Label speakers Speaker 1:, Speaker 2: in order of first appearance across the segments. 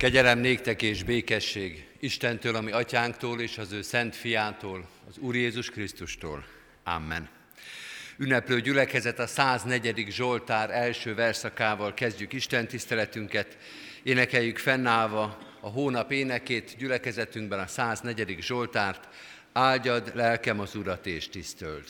Speaker 1: Kegyelem néktek és békesség Istentől, ami atyánktól és az ő szent fiától, az Úr Jézus Krisztustól. Amen. Ünneplő gyülekezet a 104. Zsoltár első verszakával kezdjük Isten tiszteletünket. Énekeljük fennállva a hónap énekét gyülekezetünkben a 104. Zsoltárt. Áldjad lelkem az Urat és tisztöld.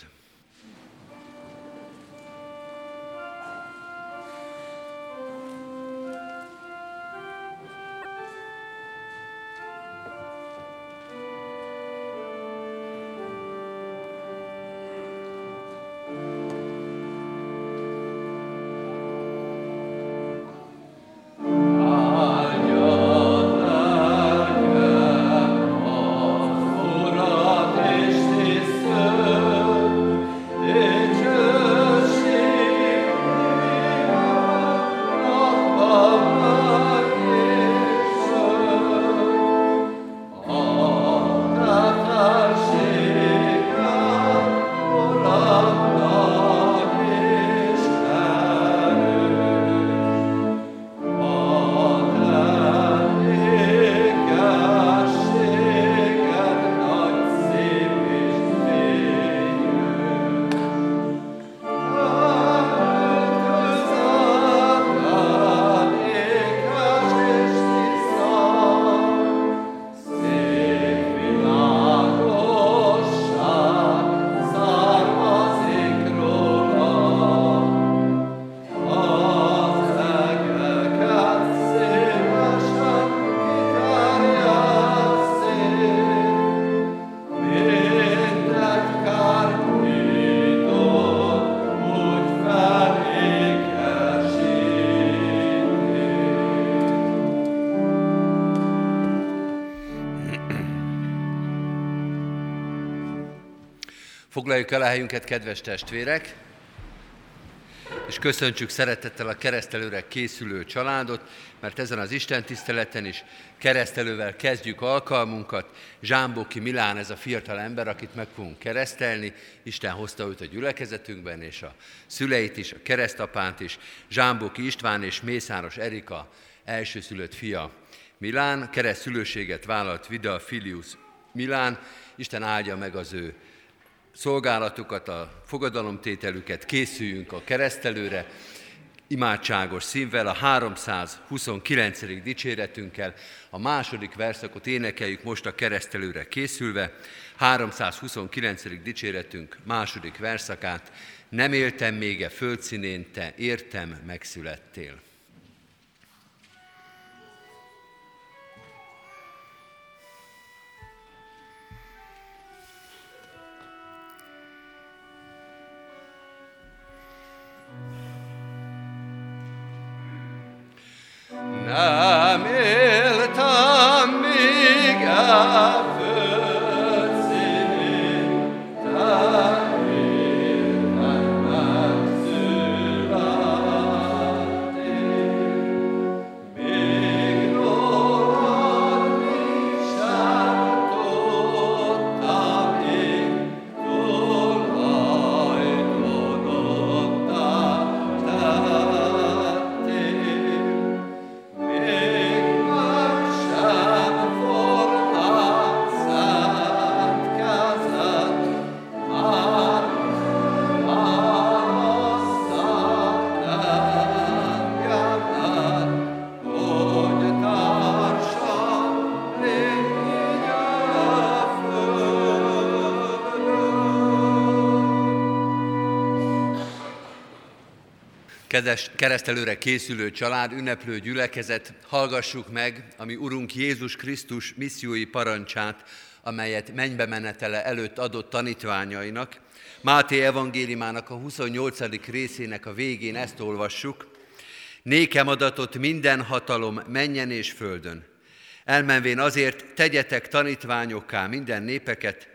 Speaker 1: Foglaljuk el a helyünket, kedves testvérek, és köszöntsük szeretettel a keresztelőre készülő családot, mert ezen az Isten tiszteleten is keresztelővel kezdjük alkalmunkat. Zsámboki Milán ez a fiatal ember, akit meg fogunk keresztelni. Isten hozta őt a gyülekezetünkben, és a szüleit is, a keresztapánt is. Zsámboki István és Mészáros Erika elsőszülött fia Milán, keresztülőséget vállalt Vida Filius Milán. Isten áldja meg az ő szolgálatukat, a fogadalomtételüket, készüljünk a keresztelőre, imádságos színvel, a 329. dicséretünkkel, a második verszakot énekeljük most a keresztelőre készülve, 329. dicséretünk második verszakát, nem éltem még e földszínén, te értem, megszülettél. Nem éltem még keresztelőre készülő család, ünneplő gyülekezet, hallgassuk meg, ami Urunk Jézus Krisztus missziói parancsát, amelyet mennybe menetele előtt adott tanítványainak. Máté evangéliumának a 28. részének a végén ezt olvassuk. Nékem adatot minden hatalom menjen és földön. Elmenvén azért tegyetek tanítványokká minden népeket,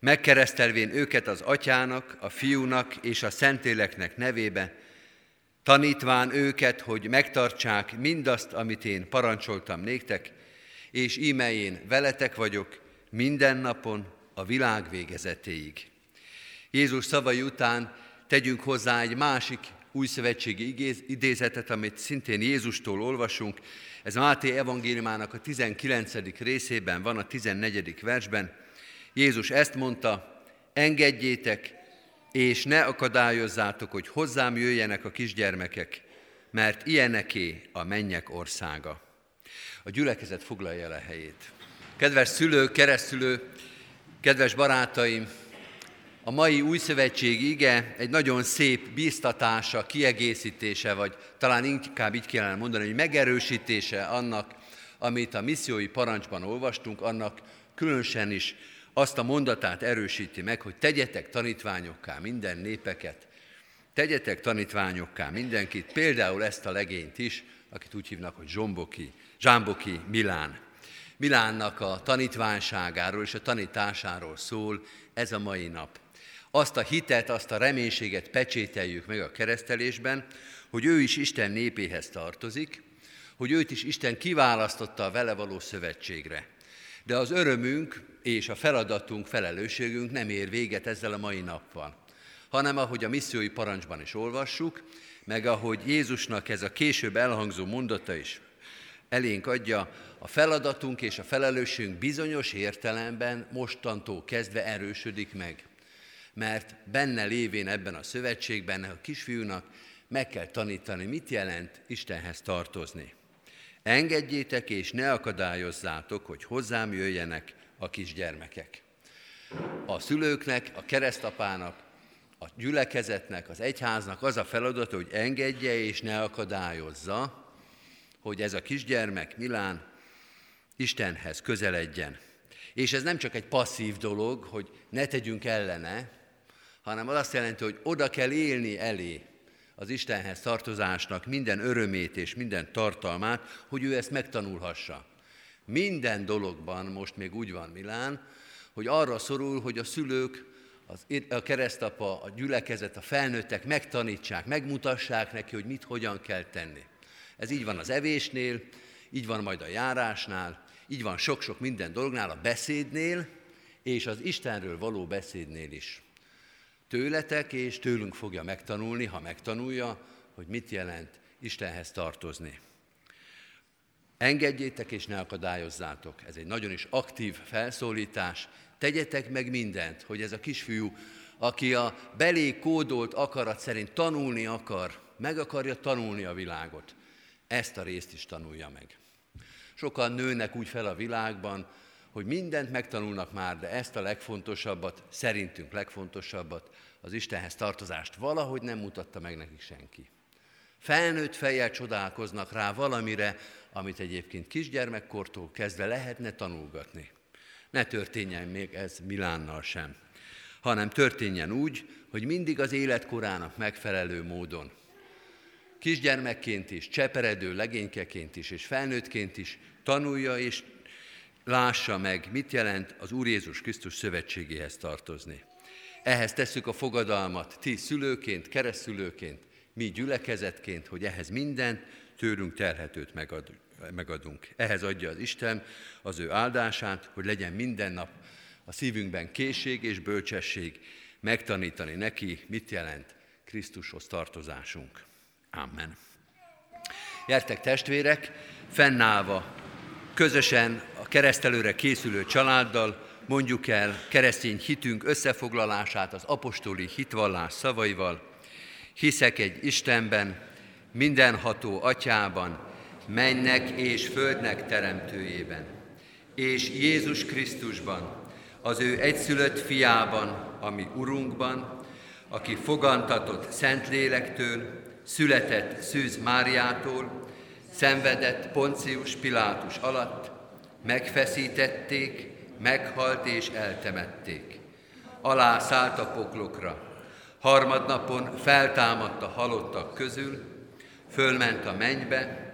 Speaker 1: megkeresztelvén őket az atyának, a fiúnak és a szentéleknek nevébe, tanítván őket, hogy megtartsák mindazt, amit én parancsoltam néktek, és íme én veletek vagyok minden napon a világ végezetéig. Jézus szavai után tegyünk hozzá egy másik új szövetségi idézetet, amit szintén Jézustól olvasunk. Ez Máté evangéliumának a 19. részében van, a 14. versben. Jézus ezt mondta, engedjétek, és ne akadályozzátok, hogy hozzám jöjjenek a kisgyermekek, mert ilyeneké a mennyek országa. A gyülekezet foglalja el helyét. Kedves szülő, keresztülő, kedves barátaim, a mai új szövetségi ige egy nagyon szép bíztatása, kiegészítése, vagy talán inkább így kellene mondani, hogy megerősítése annak, amit a missziói parancsban olvastunk, annak különösen is azt a mondatát erősíti meg, hogy tegyetek tanítványokká minden népeket, tegyetek tanítványokká mindenkit, például ezt a legényt is, akit úgy hívnak, hogy Zsomboki, Zsámboki Milán. Milánnak a tanítványságáról és a tanításáról szól ez a mai nap. Azt a hitet, azt a reménységet pecsételjük meg a keresztelésben, hogy ő is Isten népéhez tartozik, hogy őt is Isten kiválasztotta a vele való szövetségre. De az örömünk és a feladatunk, felelősségünk nem ér véget ezzel a mai nappal, hanem ahogy a missziói parancsban is olvassuk, meg ahogy Jézusnak ez a később elhangzó mondata is elénk adja, a feladatunk és a felelősségünk bizonyos értelemben mostantól kezdve erősödik meg. Mert benne lévén ebben a szövetségben a kisfiúnak meg kell tanítani, mit jelent Istenhez tartozni. Engedjétek és ne akadályozzátok, hogy hozzám jöjjenek a kisgyermekek. A szülőknek, a keresztapának, a gyülekezetnek, az egyháznak az a feladata, hogy engedje és ne akadályozza, hogy ez a kisgyermek, Milán, Istenhez közeledjen. És ez nem csak egy passzív dolog, hogy ne tegyünk ellene, hanem az azt jelenti, hogy oda kell élni elé az Istenhez tartozásnak minden örömét és minden tartalmát, hogy ő ezt megtanulhassa. Minden dologban most még úgy van Milán, hogy arra szorul, hogy a szülők, az, a keresztapa, a gyülekezet, a felnőttek megtanítsák, megmutassák neki, hogy mit, hogyan kell tenni. Ez így van az evésnél, így van majd a járásnál, így van sok-sok minden dolognál, a beszédnél, és az Istenről való beszédnél is. Tőletek és tőlünk fogja megtanulni, ha megtanulja, hogy mit jelent Istenhez tartozni. Engedjétek és ne akadályozzátok. Ez egy nagyon is aktív felszólítás. Tegyetek meg mindent, hogy ez a kisfiú, aki a belé kódolt akarat szerint tanulni akar, meg akarja tanulni a világot, ezt a részt is tanulja meg. Sokan nőnek úgy fel a világban, hogy mindent megtanulnak már, de ezt a legfontosabbat, szerintünk legfontosabbat, az Istenhez tartozást valahogy nem mutatta meg nekik senki. Felnőtt fejjel csodálkoznak rá valamire, amit egyébként kisgyermekkortól kezdve lehetne tanulgatni. Ne történjen még ez Milánnal sem, hanem történjen úgy, hogy mindig az életkorának megfelelő módon kisgyermekként is, cseperedő legénykeként is, és felnőttként is tanulja és lássa meg, mit jelent az Úr Jézus Krisztus szövetségéhez tartozni. Ehhez tesszük a fogadalmat, ti szülőként, keresztülőként, mi gyülekezetként, hogy ehhez minden tőlünk terhetőt megad, megadunk. Ehhez adja az Isten az ő áldását, hogy legyen minden nap a szívünkben készség és bölcsesség, megtanítani neki, mit jelent Krisztushoz tartozásunk. Amen. Gyertek testvérek, fennállva, közösen a keresztelőre készülő családdal mondjuk el keresztény hitünk összefoglalását az apostoli hitvallás szavaival. Hiszek egy Istenben, mindenható atyában, mennek és földnek teremtőjében, és Jézus Krisztusban, az ő egyszülött fiában, ami Urunkban, aki fogantatott Szentlélektől, született Szűz Máriától, szenvedett Poncius Pilátus alatt, megfeszítették, meghalt és eltemették. Alá szállt a poklokra, harmadnapon feltámadt halottak közül, fölment a mennybe,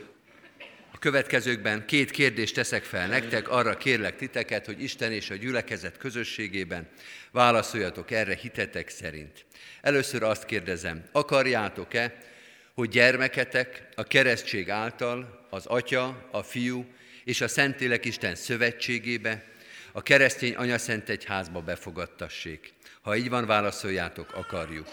Speaker 1: következőkben két kérdést teszek fel nektek, arra kérlek titeket, hogy Isten és a gyülekezet közösségében válaszoljatok erre hitetek szerint. Először azt kérdezem, akarjátok-e, hogy gyermeketek a keresztség által az Atya, a Fiú és a Szentlélek Isten szövetségébe, a keresztény anyaszent egyházba befogadtassék. Ha így van, válaszoljátok, akarjuk.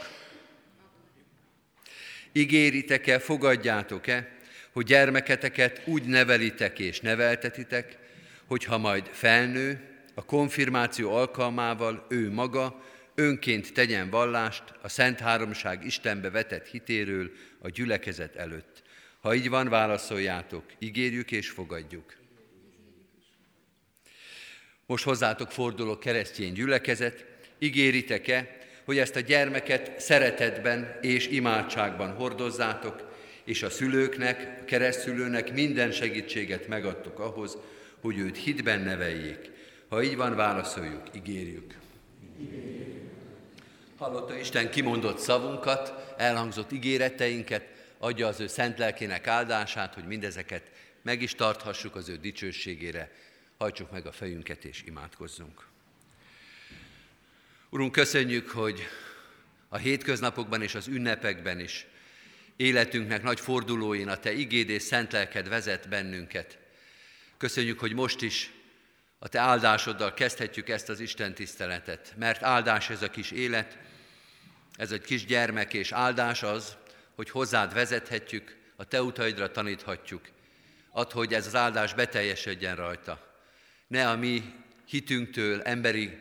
Speaker 1: Ígéritek-e, fogadjátok-e, hogy gyermeketeket úgy nevelitek és neveltetitek, hogy ha majd felnő, a konfirmáció alkalmával ő maga önként tegyen vallást a Szent Háromság Istenbe vetett hitéről a gyülekezet előtt. Ha így van, válaszoljátok, ígérjük és fogadjuk. Most hozzátok fordulok keresztény gyülekezet, ígéritek-e, hogy ezt a gyermeket szeretetben és imádságban hordozzátok, és a szülőknek, a keresztülőnek minden segítséget megadtok ahhoz, hogy őt hitben neveljék. Ha így van, válaszoljuk, ígérjük. Hallotta Isten kimondott szavunkat, elhangzott ígéreteinket, adja az ő szent lelkének áldását, hogy mindezeket meg is tarthassuk az ő dicsőségére. Hajtsuk meg a fejünket és imádkozzunk. Urunk, köszönjük, hogy a hétköznapokban és az ünnepekben is életünknek nagy fordulóin a Te igéd és szent lelked vezet bennünket. Köszönjük, hogy most is a Te áldásoddal kezdhetjük ezt az Isten tiszteletet, mert áldás ez a kis élet, ez egy kis gyermek, és áldás az, hogy hozzád vezethetjük, a Te utaidra taníthatjuk. Add, hogy ez az áldás beteljesedjen rajta. Ne a mi hitünktől, emberi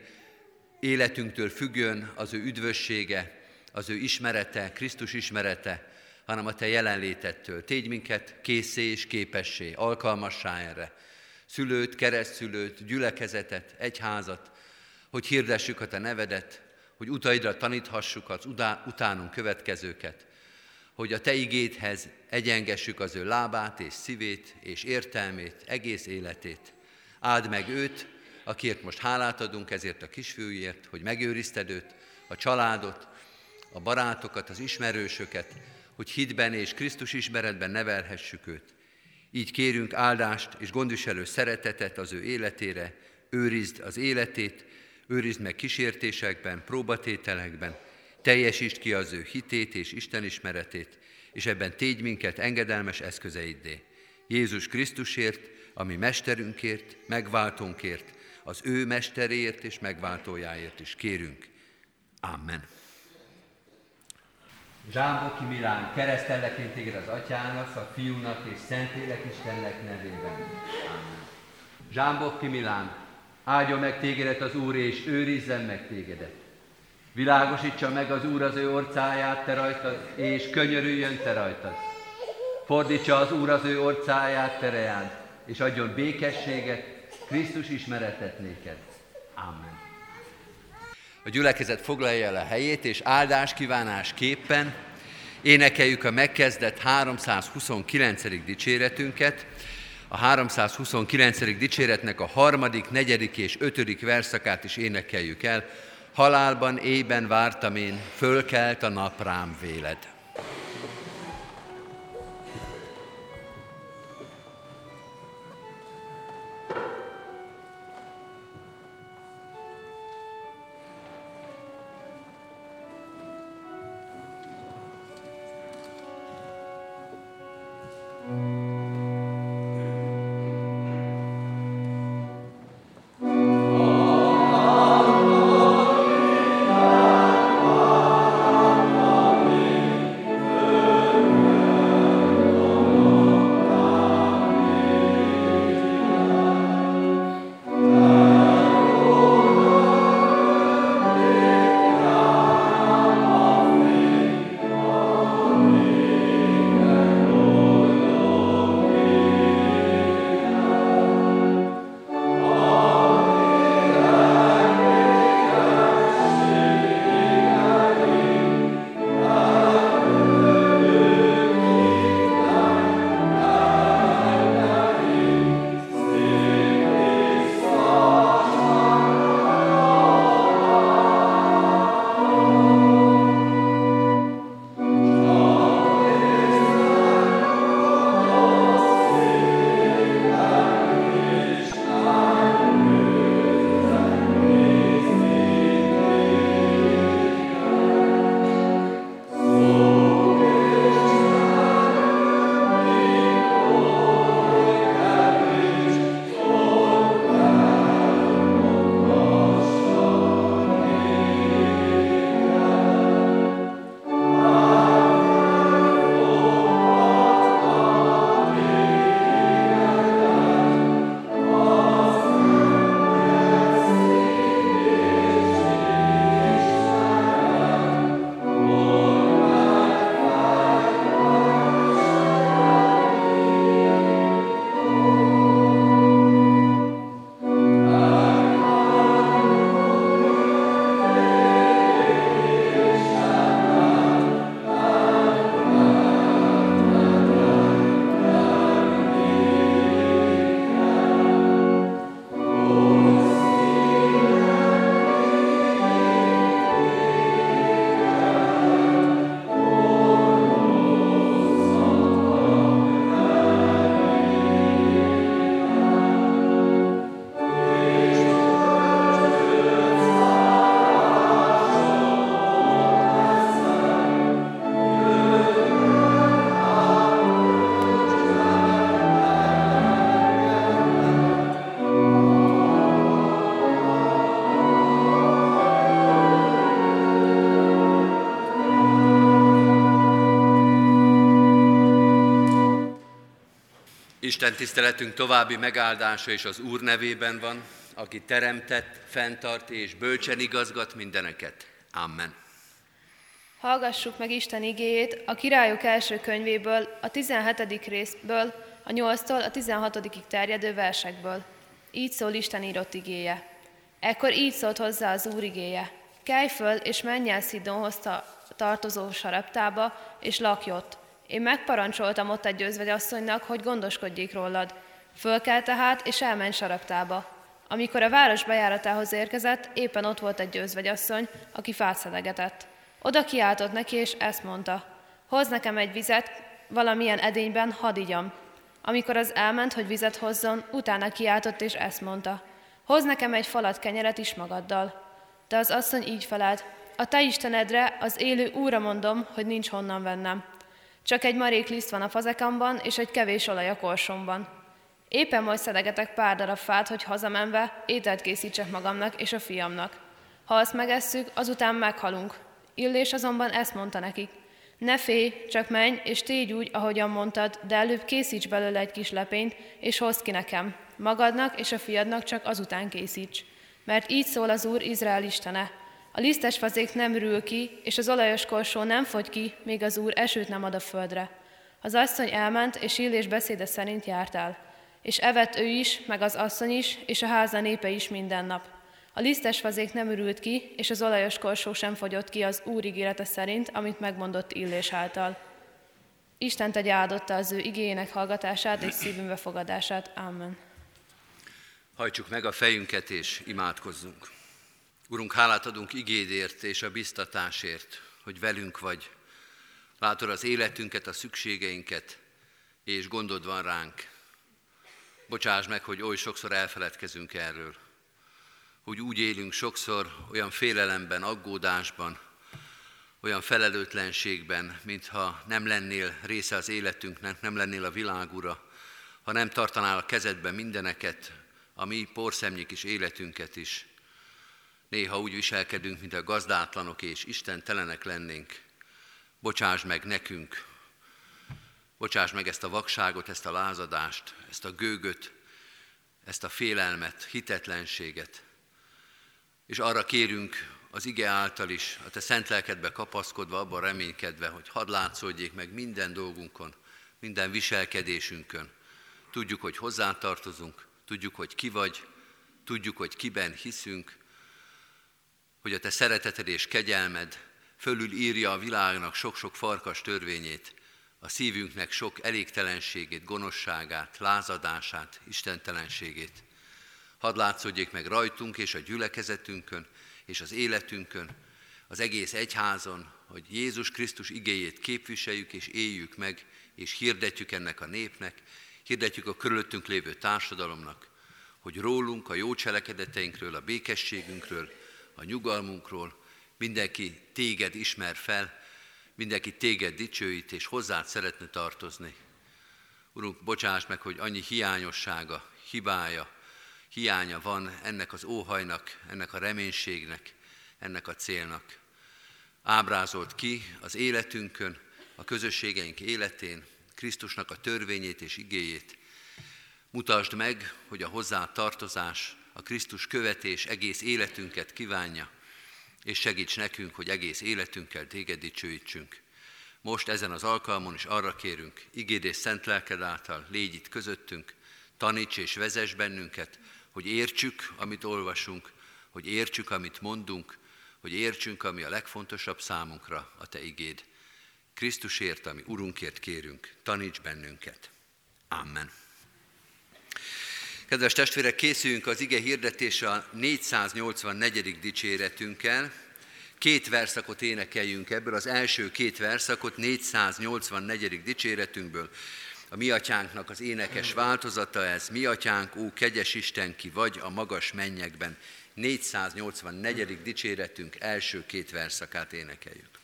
Speaker 1: életünktől függjön az ő üdvössége, az ő ismerete, Krisztus ismerete, hanem a Te jelenlétettől. Tégy minket készé és képessé, alkalmassá erre. Szülőt, keresztszülőt, gyülekezetet, egyházat, hogy hirdessük a Te nevedet, hogy utaidra taníthassuk az utánunk következőket, hogy a Te igédhez egyengessük az ő lábát és szívét és értelmét, egész életét. Áld meg őt, akiért most hálát adunk ezért a kisfiúért, hogy megőrizted őt, a családot, a barátokat, az ismerősöket, hogy hitben és Krisztus ismeretben nevelhessük őt. Így kérünk áldást és gondviselő szeretetet az ő életére, őrizd az életét, őrizd meg kísértésekben, próbatételekben, teljesítsd ki az ő hitét és Isten ismeretét, és ebben tégy minket engedelmes eszközeiddé. Jézus Krisztusért, ami mesterünkért, megváltónkért, az ő mesteréért és megváltójáért is kérünk. Amen. Zsámboki Milán, keresztelleként téged az Atyának, a Fiúnak és Szentlélek Istennek nevében. Amen. Zsámboki Milán, áldja meg tégedet az Úr, és őrizzen meg tégedet. Világosítsa meg az Úr az ő orcáját te rajtad, és könyörüljön te rajtad. Fordítsa az Úr az ő orcáját te reád, és adjon békességet, Krisztus ismeretet néked. Amen. A gyülekezet foglalja el a helyét, és áldás kívánás képpen énekeljük a megkezdett 329. dicséretünket. A 329. dicséretnek a harmadik, negyedik és ötödik verszakát is énekeljük el. Halálban éjben vártam én, fölkelt a nap rám véled. Tiszteletünk további megáldása és az Úr nevében van, aki teremtett, fenntart és bölcsen igazgat mindeneket. Amen.
Speaker 2: Hallgassuk meg Isten igéjét a királyok első könyvéből, a 17. részből, a 8-tól a 16 terjedő versekből. Így szól Isten írott igéje. Ekkor így szólt hozzá az Úr igéje. Kelj föl, és menj el Szidonhoz tartozó saraptába, és lakj ott. Én megparancsoltam ott egy özvegyasszonynak, hogy gondoskodjék rólad. Fölkel tehát, és elment saraptába. Amikor a város bejáratához érkezett, éppen ott volt egy özvegyasszony, aki fát szedegetett. Oda kiáltott neki, és ezt mondta. Hoz nekem egy vizet, valamilyen edényben, hadd igyam. Amikor az elment, hogy vizet hozzon, utána kiáltott, és ezt mondta. Hoz nekem egy falat kenyeret is magaddal. De az asszony így felelt, a te Istenedre, az élő úra mondom, hogy nincs honnan vennem. Csak egy marék liszt van a fazekamban, és egy kevés olaj a korsomban. Éppen majd szedegetek pár darab fát, hogy hazamenve ételt készítsek magamnak és a fiamnak. Ha azt megesszük, azután meghalunk. Illés azonban ezt mondta nekik. Ne félj, csak menj, és tégy úgy, ahogyan mondtad, de előbb készíts belőle egy kis lepényt, és hozd ki nekem. Magadnak és a fiadnak csak azután készíts. Mert így szól az Úr Izrael Istene. A lisztes fazék nem rül ki, és az olajos korsó nem fogy ki, még az Úr esőt nem ad a földre. Az asszony elment, és Illés beszéde szerint járt el. És evett ő is, meg az asszony is, és a háza népe is minden nap. A lisztes fazék nem ürült ki, és az olajos korsó sem fogyott ki az Úr ígérete szerint, amit megmondott Illés által. Isten tegye áldotta az ő igényének hallgatását és szívünkbe fogadását. Amen.
Speaker 1: Hajtsuk meg a fejünket és imádkozzunk. Urunk, hálát adunk igédért és a biztatásért, hogy velünk vagy. Látod az életünket, a szükségeinket, és gondod van ránk. Bocsáss meg, hogy oly sokszor elfeledkezünk erről. Hogy úgy élünk sokszor olyan félelemben, aggódásban, olyan felelőtlenségben, mintha nem lennél része az életünknek, nem lennél a világura, ha nem tartanál a kezedben mindeneket, a mi porszemnyik is életünket is. Néha úgy viselkedünk, mint a gazdátlanok és istentelenek lennénk. Bocsáss meg nekünk, bocsáss meg ezt a vakságot, ezt a lázadást, ezt a gőgöt, ezt a félelmet, hitetlenséget. És arra kérünk az ige által is, a te szent lelkedbe kapaszkodva, abban reménykedve, hogy hadd látszódjék meg minden dolgunkon, minden viselkedésünkön. Tudjuk, hogy hozzátartozunk, tudjuk, hogy ki vagy, tudjuk, hogy kiben hiszünk, hogy a te szereteted és kegyelmed fölül írja a világnak sok-sok farkas törvényét, a szívünknek sok elégtelenségét, gonoszságát, lázadását, istentelenségét. Hadd látszódjék meg rajtunk és a gyülekezetünkön és az életünkön, az egész egyházon, hogy Jézus Krisztus igéjét képviseljük és éljük meg, és hirdetjük ennek a népnek, hirdetjük a körülöttünk lévő társadalomnak, hogy rólunk, a jó cselekedeteinkről, a békességünkről, a nyugalmunkról mindenki téged ismer fel, mindenki téged dicsőít, és hozzád szeretne tartozni. Urunk, bocsáss meg, hogy annyi hiányossága, hibája, hiánya van ennek az óhajnak, ennek a reménységnek, ennek a célnak. Ábrázolt ki az életünkön, a közösségeink életén, Krisztusnak a törvényét és igéjét. Mutasd meg, hogy a hozzá tartozás, a Krisztus követés egész életünket kívánja, és segíts nekünk, hogy egész életünkkel téged dicsőítsünk. Most ezen az alkalmon is arra kérünk, igéd és szent lelked által légy itt közöttünk, taníts és vezess bennünket, hogy értsük, amit olvasunk, hogy értsük, amit mondunk, hogy értsünk, ami a legfontosabb számunkra, a Te igéd. Krisztusért, ami Urunkért kérünk, taníts bennünket. Amen. Kedves testvérek, készüljünk az ige hirdetése a 484. dicséretünkkel. Két verszakot énekeljünk ebből, az első két verszakot 484. dicséretünkből. A mi atyánknak az énekes változata ez, mi atyánk, ó kegyes Isten, ki vagy a magas mennyekben. 484. dicséretünk első két verszakát énekeljük.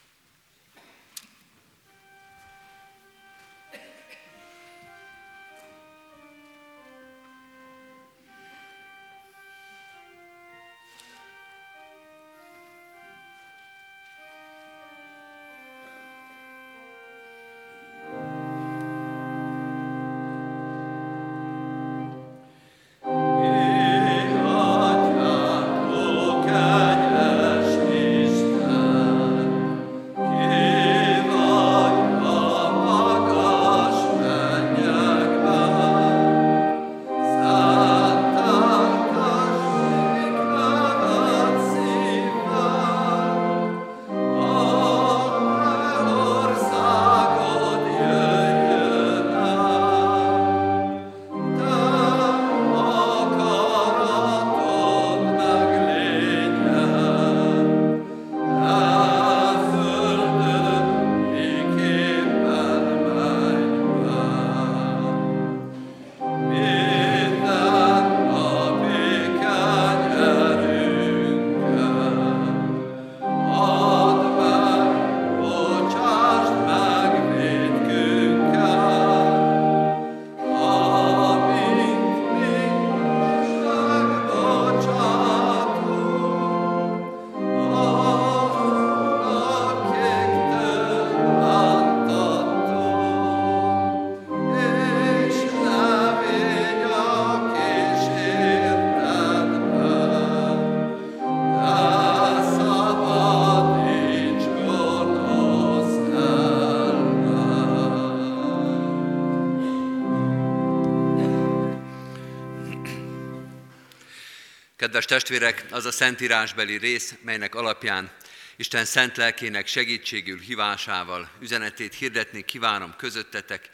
Speaker 1: Kedves testvérek, az a szentírásbeli rész, melynek alapján Isten szent lelkének segítségül hívásával üzenetét hirdetni kívánom közöttetek,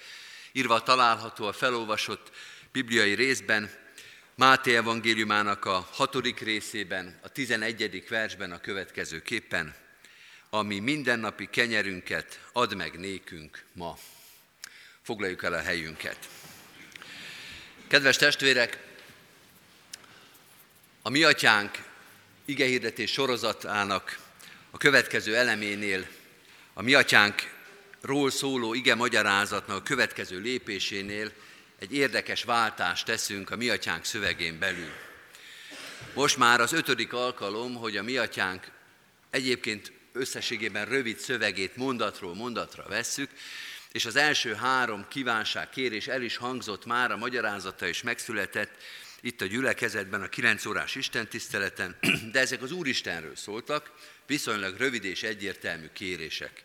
Speaker 1: írva található a felolvasott bibliai részben, Máté evangéliumának a hatodik részében, a tizenegyedik versben a következő képpen, ami mindennapi kenyerünket ad meg nékünk ma. Foglaljuk el a helyünket. Kedves testvérek, a mi atyánk igehirdetés sorozatának a következő eleménél, a mi atyánkról szóló ige magyarázatnak a következő lépésénél egy érdekes váltást teszünk a mi atyánk szövegén belül. Most már az ötödik alkalom, hogy a mi atyánk egyébként összességében rövid szövegét mondatról mondatra vesszük, és az első három kívánság, kérés el is hangzott már, a magyarázata is megszületett itt a gyülekezetben, a 9 órás istentiszteleten, de ezek az Úristenről szóltak, viszonylag rövid és egyértelmű kérések.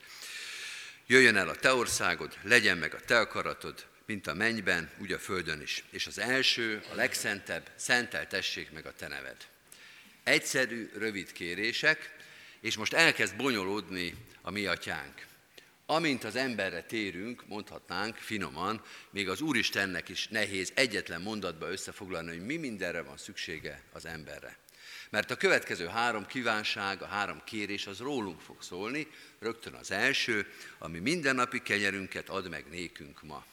Speaker 1: Jöjjön el a te országod, legyen meg a te akaratod, mint a mennyben, úgy a földön is. És az első, a legszentebb, szenteltessék meg a te neved. Egyszerű, rövid kérések, és most elkezd bonyolódni a mi atyánk. Amint az emberre térünk, mondhatnánk finoman, még az Úristennek is nehéz egyetlen mondatba összefoglalni, hogy mi mindenre van szüksége az emberre. Mert a következő három kívánság, a három kérés az rólunk fog szólni, rögtön az első, ami mindennapi kenyerünket ad meg nékünk ma.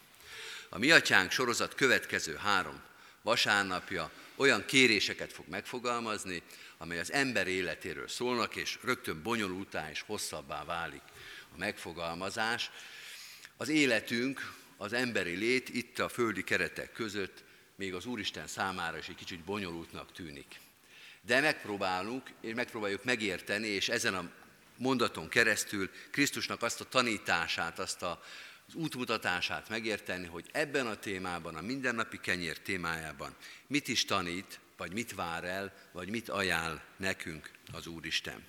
Speaker 1: A mi atyánk sorozat következő három vasárnapja olyan kéréseket fog megfogalmazni, amely az ember életéről szólnak, és rögtön bonyolultá és hosszabbá válik megfogalmazás. Az életünk, az emberi lét itt a földi keretek között még az Úristen számára is egy kicsit bonyolultnak tűnik. De megpróbálunk, és megpróbáljuk megérteni, és ezen a mondaton keresztül Krisztusnak azt a tanítását, azt a, az útmutatását megérteni, hogy ebben a témában, a mindennapi kenyér témájában mit is tanít, vagy mit vár el, vagy mit ajánl nekünk az Úristen.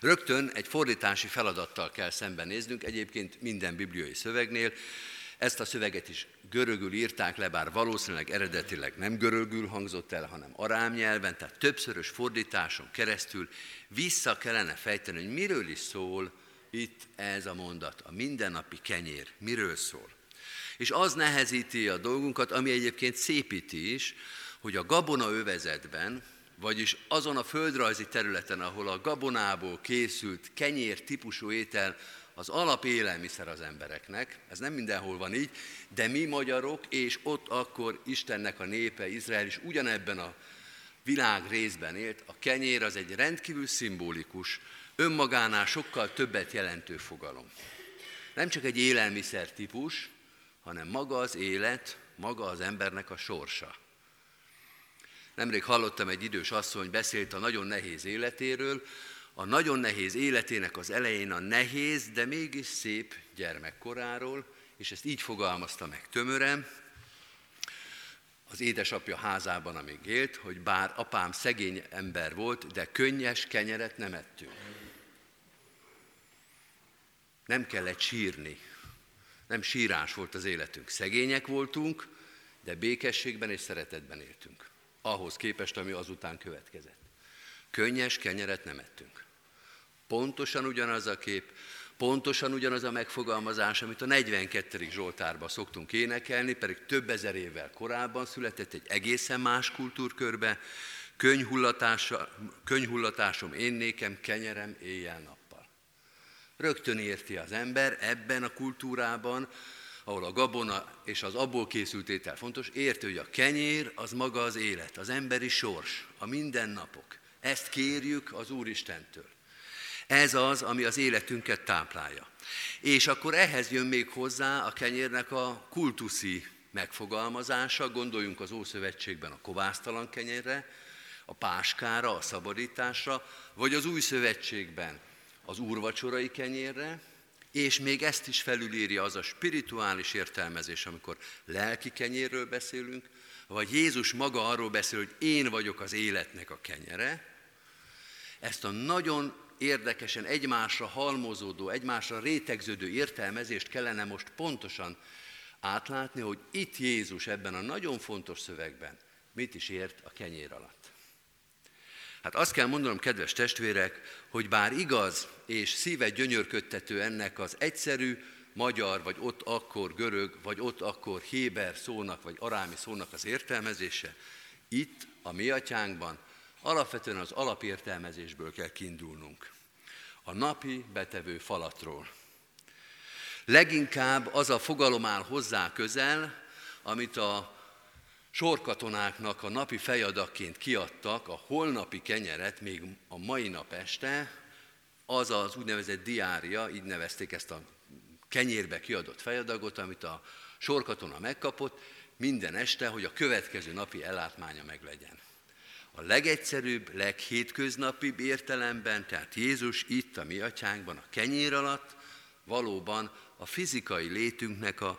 Speaker 1: Rögtön egy fordítási feladattal kell szembenéznünk, egyébként minden bibliai szövegnél. Ezt a szöveget is görögül írták le, bár valószínűleg eredetileg nem görögül hangzott el, hanem arám nyelven, tehát többszörös fordításon keresztül vissza kellene fejteni, hogy miről is szól itt ez a mondat, a mindennapi kenyér, miről szól. És az nehezíti a dolgunkat, ami egyébként szépíti is, hogy a gabona övezetben, vagyis azon a földrajzi területen, ahol a gabonából készült kenyér típusú étel az alapélelmiszer az embereknek, ez nem mindenhol van így, de mi magyarok, és ott akkor Istennek a népe, Izrael is ugyanebben a világ részben élt, a kenyér az egy rendkívül szimbolikus, önmagánál sokkal többet jelentő fogalom. Nem csak egy élelmiszer típus, hanem maga az élet, maga az embernek a sorsa. Nemrég hallottam egy idős asszony beszélt a nagyon nehéz életéről, a nagyon nehéz életének az elején a nehéz, de mégis szép gyermekkoráról, és ezt így fogalmazta meg tömören, az édesapja házában, amíg élt, hogy bár apám szegény ember volt, de könnyes kenyeret nem ettünk. Nem kellett sírni. Nem sírás volt az életünk. Szegények voltunk, de békességben és szeretetben éltünk ahhoz képest, ami azután következett. Könnyes kenyeret nem ettünk. Pontosan ugyanaz a kép, pontosan ugyanaz a megfogalmazás, amit a 42. Zsoltárban szoktunk énekelni, pedig több ezer évvel korábban született egy egészen más kultúrkörbe, könyhullatásom én nékem, kenyerem éjjel-nappal. Rögtön érti az ember ebben a kultúrában, ahol a gabona és az abból készült étel fontos, érti, hogy a kenyér az maga az élet, az emberi sors, a mindennapok. Ezt kérjük az Úristentől. Ez az, ami az életünket táplálja. És akkor ehhez jön még hozzá a kenyérnek a kultuszi megfogalmazása, gondoljunk az Ószövetségben a kovásztalan kenyérre, a páskára, a szabadításra, vagy az Új Szövetségben az úrvacsorai kenyérre, és még ezt is felülírja az a spirituális értelmezés, amikor lelki kenyérről beszélünk, vagy Jézus maga arról beszél, hogy én vagyok az életnek a kenyere, ezt a nagyon érdekesen egymásra halmozódó, egymásra rétegződő értelmezést kellene most pontosan átlátni, hogy itt Jézus ebben a nagyon fontos szövegben mit is ért a kenyér alatt. Hát azt kell mondanom, kedves testvérek, hogy bár igaz és szíve gyönyörködtető ennek az egyszerű magyar, vagy ott akkor görög, vagy ott akkor héber szónak, vagy arámi szónak az értelmezése, itt a mi atyánkban alapvetően az alapértelmezésből kell kiindulnunk. A napi betevő falatról. Leginkább az a fogalom áll hozzá közel, amit a sorkatonáknak a napi fejadakként kiadtak, a holnapi kenyeret még a mai nap este, az az úgynevezett diária, így nevezték ezt a kenyérbe kiadott fejadagot, amit a sorkatona megkapott, minden este, hogy a következő napi ellátmánya meglegyen. A legegyszerűbb, leghétköznapibb értelemben, tehát Jézus itt a mi atyánkban, a kenyér alatt valóban a fizikai létünknek a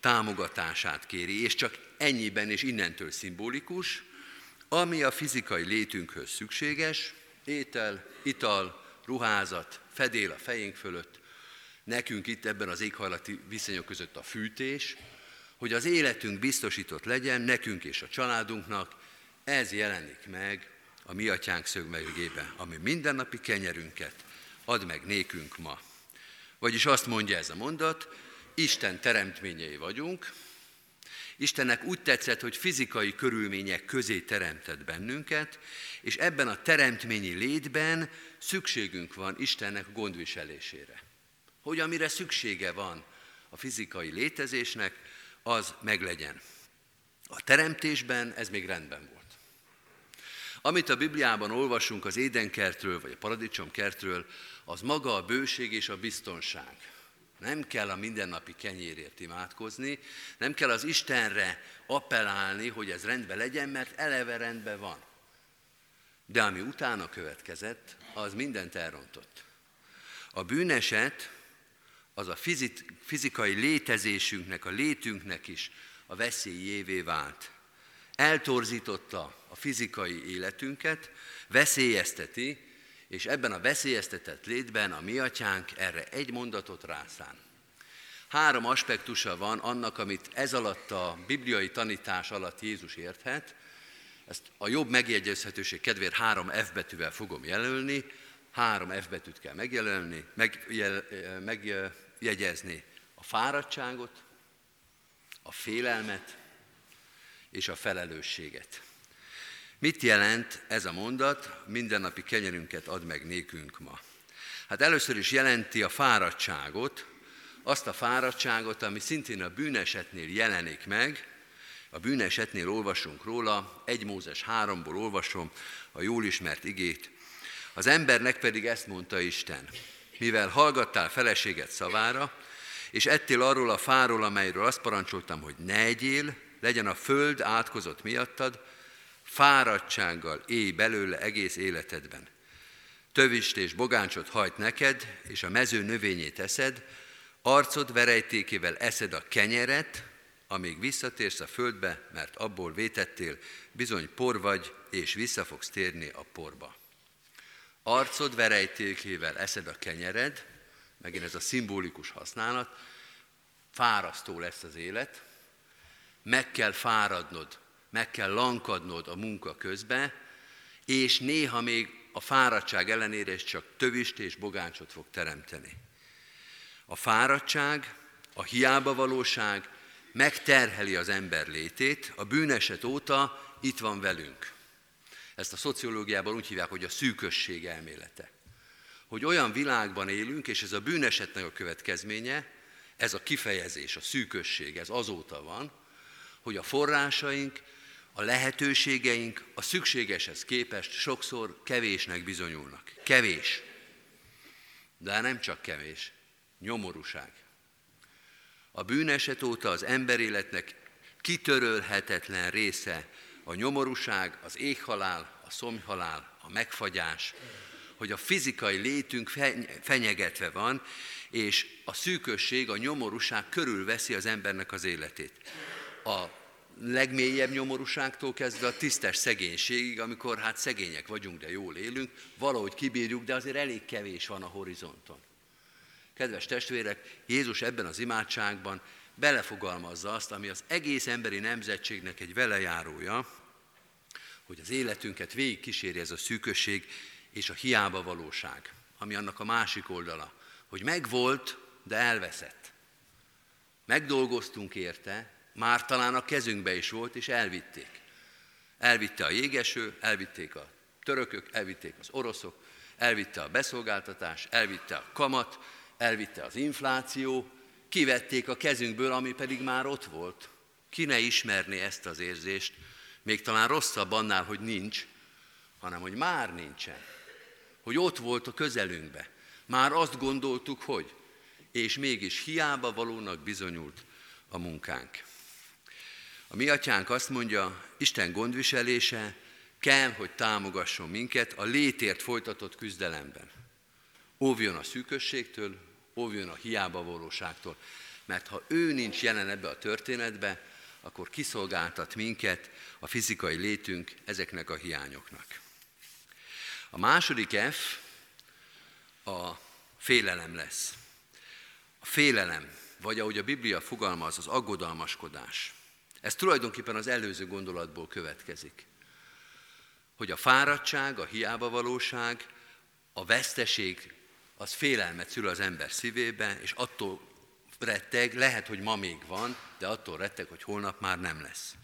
Speaker 1: támogatását kéri, és csak ennyiben és innentől szimbolikus, ami a fizikai létünkhöz szükséges, étel, ital, ruházat, fedél a fejénk fölött, nekünk itt ebben az éghajlati viszonyok között a fűtés, hogy az életünk biztosított legyen, nekünk és a családunknak, ez jelenik meg a mi atyánk szögmegébe, ami mindennapi kenyerünket ad meg nékünk ma. Vagyis azt mondja ez a mondat, Isten teremtményei vagyunk, Istennek úgy tetszett, hogy fizikai körülmények közé teremtett bennünket, és ebben a teremtményi létben szükségünk van Istennek gondviselésére. Hogy amire szüksége van a fizikai létezésnek, az meglegyen. A teremtésben ez még rendben volt. Amit a Bibliában olvasunk az édenkertről, vagy a paradicsomkertről, az maga a bőség és a biztonság. Nem kell a mindennapi kenyérért imádkozni, nem kell az Istenre appellálni, hogy ez rendben legyen, mert eleve rendben van. De ami utána következett, az mindent elrontott. A bűneset az a fizikai létezésünknek, a létünknek is a veszélyévé vált. Eltorzította a fizikai életünket, veszélyezteti, és ebben a veszélyeztetett létben a mi atyánk erre egy mondatot rászán. Három aspektusa van annak, amit ez alatt a bibliai tanítás alatt Jézus érthet. Ezt a jobb megjegyezhetőség kedvéért három F betűvel fogom jelölni. Három F betűt kell megjelölni, megjel, megjegyezni a fáradtságot, a félelmet és a felelősséget. Mit jelent ez a mondat, mindennapi kenyerünket ad meg nékünk ma? Hát először is jelenti a fáradtságot, azt a fáradtságot, ami szintén a bűnesetnél jelenik meg, a bűnesetnél olvasunk róla, 1 Mózes 3-ból olvasom a jól ismert igét. Az embernek pedig ezt mondta Isten, mivel hallgattál feleséget szavára, és ettél arról a fáról, amelyről azt parancsoltam, hogy ne egyél, legyen a föld átkozott miattad, fáradtsággal élj belőle egész életedben. Tövist és bogáncsot hajt neked, és a mező növényét eszed, arcod verejtékével eszed a kenyeret, amíg visszatérsz a földbe, mert abból vétettél, bizony por vagy, és vissza fogsz térni a porba. Arcod verejtékével eszed a kenyered, megint ez a szimbolikus használat, fárasztó lesz az élet, meg kell fáradnod meg kell lankadnod a munka közben, és néha még a fáradtság ellenére is csak tövist és bogáncsot fog teremteni. A fáradtság, a hiába valóság megterheli az ember létét, a bűneset óta itt van velünk. Ezt a szociológiában úgy hívják, hogy a szűkösség elmélete. Hogy olyan világban élünk, és ez a bűnesetnek a következménye, ez a kifejezés, a szűkösség, ez azóta van, hogy a forrásaink a lehetőségeink a szükségeshez képest sokszor kevésnek bizonyulnak. Kevés. De nem csak kevés. Nyomorúság. A bűneset óta az emberéletnek kitörölhetetlen része a nyomorúság, az éghalál, a szomjhalál, a megfagyás, hogy a fizikai létünk fenyegetve van, és a szűkösség, a nyomorúság körülveszi az embernek az életét. A legmélyebb nyomorúságtól kezdve a tisztes szegénységig, amikor hát szegények vagyunk, de jól élünk, valahogy kibírjuk, de azért elég kevés van a horizonton. Kedves testvérek, Jézus ebben az imádságban belefogalmazza azt, ami az egész emberi nemzetségnek egy velejárója, hogy az életünket végig kíséri ez a szűkösség és a hiába valóság, ami annak a másik oldala, hogy megvolt, de elveszett. Megdolgoztunk érte, már talán a kezünkbe is volt, és elvitték. Elvitte a jégeső, elvitték a törökök, elvitték az oroszok, elvitte a beszolgáltatás, elvitte a kamat, elvitte az infláció, kivették a kezünkből, ami pedig már ott volt. Ki ne ismerné ezt az érzést, még talán rosszabb annál, hogy nincs, hanem hogy már nincsen. Hogy ott volt a közelünkbe. Már azt gondoltuk, hogy, és mégis hiába valónak bizonyult a munkánk. A mi atyánk azt mondja, Isten gondviselése kell, hogy támogasson minket a létért folytatott küzdelemben. Óvjon a szűkösségtől, óvjon a hiába valóságtól, mert ha ő nincs jelen ebbe a történetbe, akkor kiszolgáltat minket a fizikai létünk ezeknek a hiányoknak. A második F a félelem lesz. A félelem, vagy ahogy a Biblia fogalmaz, az aggodalmaskodás. Ez tulajdonképpen az előző gondolatból következik. Hogy a fáradtság, a hiába valóság, a veszteség, az félelmet szül az ember szívébe, és attól retteg, lehet, hogy ma még van, de attól retteg, hogy holnap már nem lesz.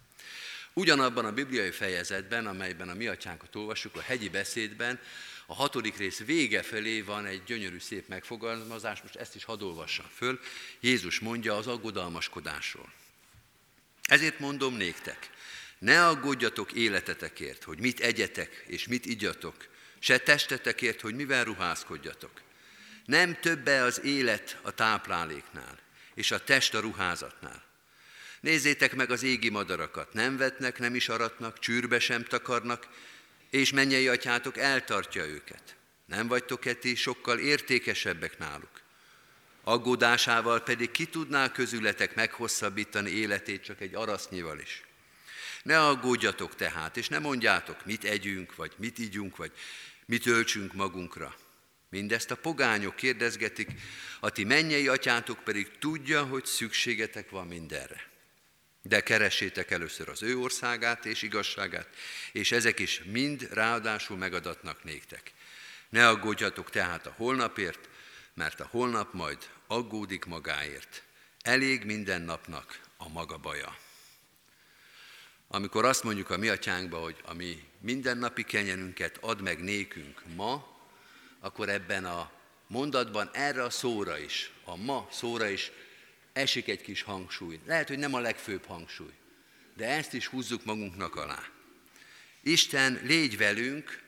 Speaker 1: Ugyanabban a bibliai fejezetben, amelyben a mi atyánkat olvassuk, a hegyi beszédben, a hatodik rész vége felé van egy gyönyörű szép megfogalmazás, most ezt is hadd olvassam föl. Jézus mondja az aggodalmaskodásról. Ezért mondom néktek, ne aggódjatok életetekért, hogy mit egyetek és mit igyatok, se testetekért, hogy mivel ruházkodjatok. Nem többe az élet a tápláléknál, és a test a ruházatnál. Nézzétek meg az égi madarakat, nem vetnek, nem is aratnak, csűrbe sem takarnak, és mennyei atyátok eltartja őket. Nem vagytok-e ti sokkal értékesebbek náluk? Aggódásával pedig ki tudná közületek meghosszabbítani életét csak egy arasznyival is. Ne aggódjatok tehát, és ne mondjátok, mit együnk, vagy mit ígyunk, vagy mit öltsünk magunkra. Mindezt a pogányok kérdezgetik, a ti mennyei atyátok pedig tudja, hogy szükségetek van mindenre. De keressétek először az ő országát és igazságát, és ezek is mind ráadásul megadatnak néktek. Ne aggódjatok tehát a holnapért, mert a holnap majd aggódik magáért. Elég minden napnak a maga baja. Amikor azt mondjuk a mi atyánkba, hogy a mi mindennapi kenyerünket ad meg nékünk ma, akkor ebben a mondatban erre a szóra is, a ma szóra is esik egy kis hangsúly. Lehet, hogy nem a legfőbb hangsúly, de ezt is húzzuk magunknak alá. Isten légy velünk,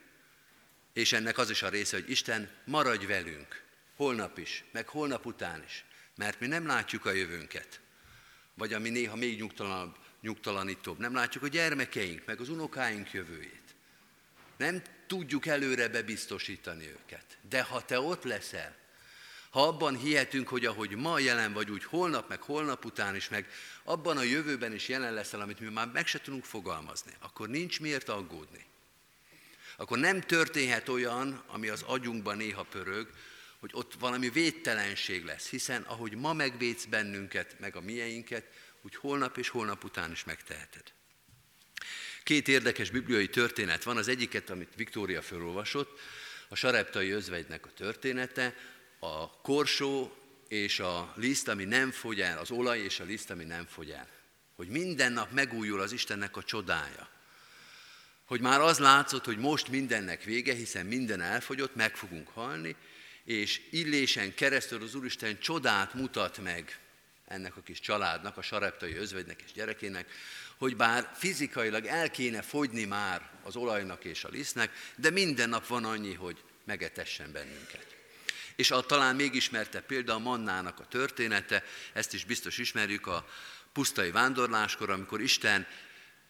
Speaker 1: és ennek az is a része, hogy Isten maradj velünk, holnap is, meg holnap után is, mert mi nem látjuk a jövőnket. Vagy ami néha még nyugtalanabb, nyugtalanítóbb, nem látjuk a gyermekeink, meg az unokáink jövőjét. Nem tudjuk előre bebiztosítani őket. De ha te ott leszel, ha abban hihetünk, hogy ahogy ma jelen vagy, úgy holnap, meg holnap után is, meg abban a jövőben is jelen leszel, amit mi már meg se tudunk fogalmazni, akkor nincs miért aggódni. Akkor nem történhet olyan, ami az agyunkban néha pörög, hogy ott valami védtelenség lesz, hiszen ahogy ma megvédsz bennünket, meg a mieinket, úgy holnap és holnap után is megteheted. Két érdekes bibliai történet van, az egyiket, amit Viktória felolvasott, a sareptai özvegynek a története, a korsó és a liszt, ami nem fogy el, az olaj és a liszt, ami nem fogy el. Hogy minden nap megújul az Istennek a csodája. Hogy már az látszott, hogy most mindennek vége, hiszen minden elfogyott, meg fogunk halni, és illésen keresztül az Úristen csodát mutat meg ennek a kis családnak, a sareptai özvegynek és gyerekének, hogy bár fizikailag el kéne fogyni már az olajnak és a lisztnek, de minden nap van annyi, hogy megetessen bennünket. És a talán még ismerte példa a mannának a története, ezt is biztos ismerjük a pusztai vándorláskor, amikor Isten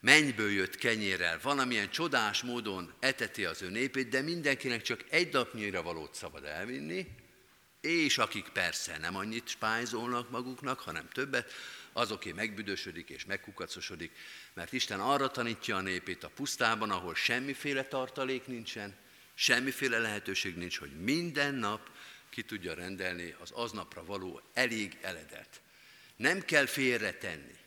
Speaker 1: mennyből jött kenyérrel, valamilyen csodás módon eteti az ő népét, de mindenkinek csak egy napnyira valót szabad elvinni, és akik persze nem annyit spájzolnak maguknak, hanem többet, azoké megbüdösödik és megkukacosodik, mert Isten arra tanítja a népét a pusztában, ahol semmiféle tartalék nincsen, semmiféle lehetőség nincs, hogy minden nap ki tudja rendelni az aznapra való elég eledet. Nem kell félretenni.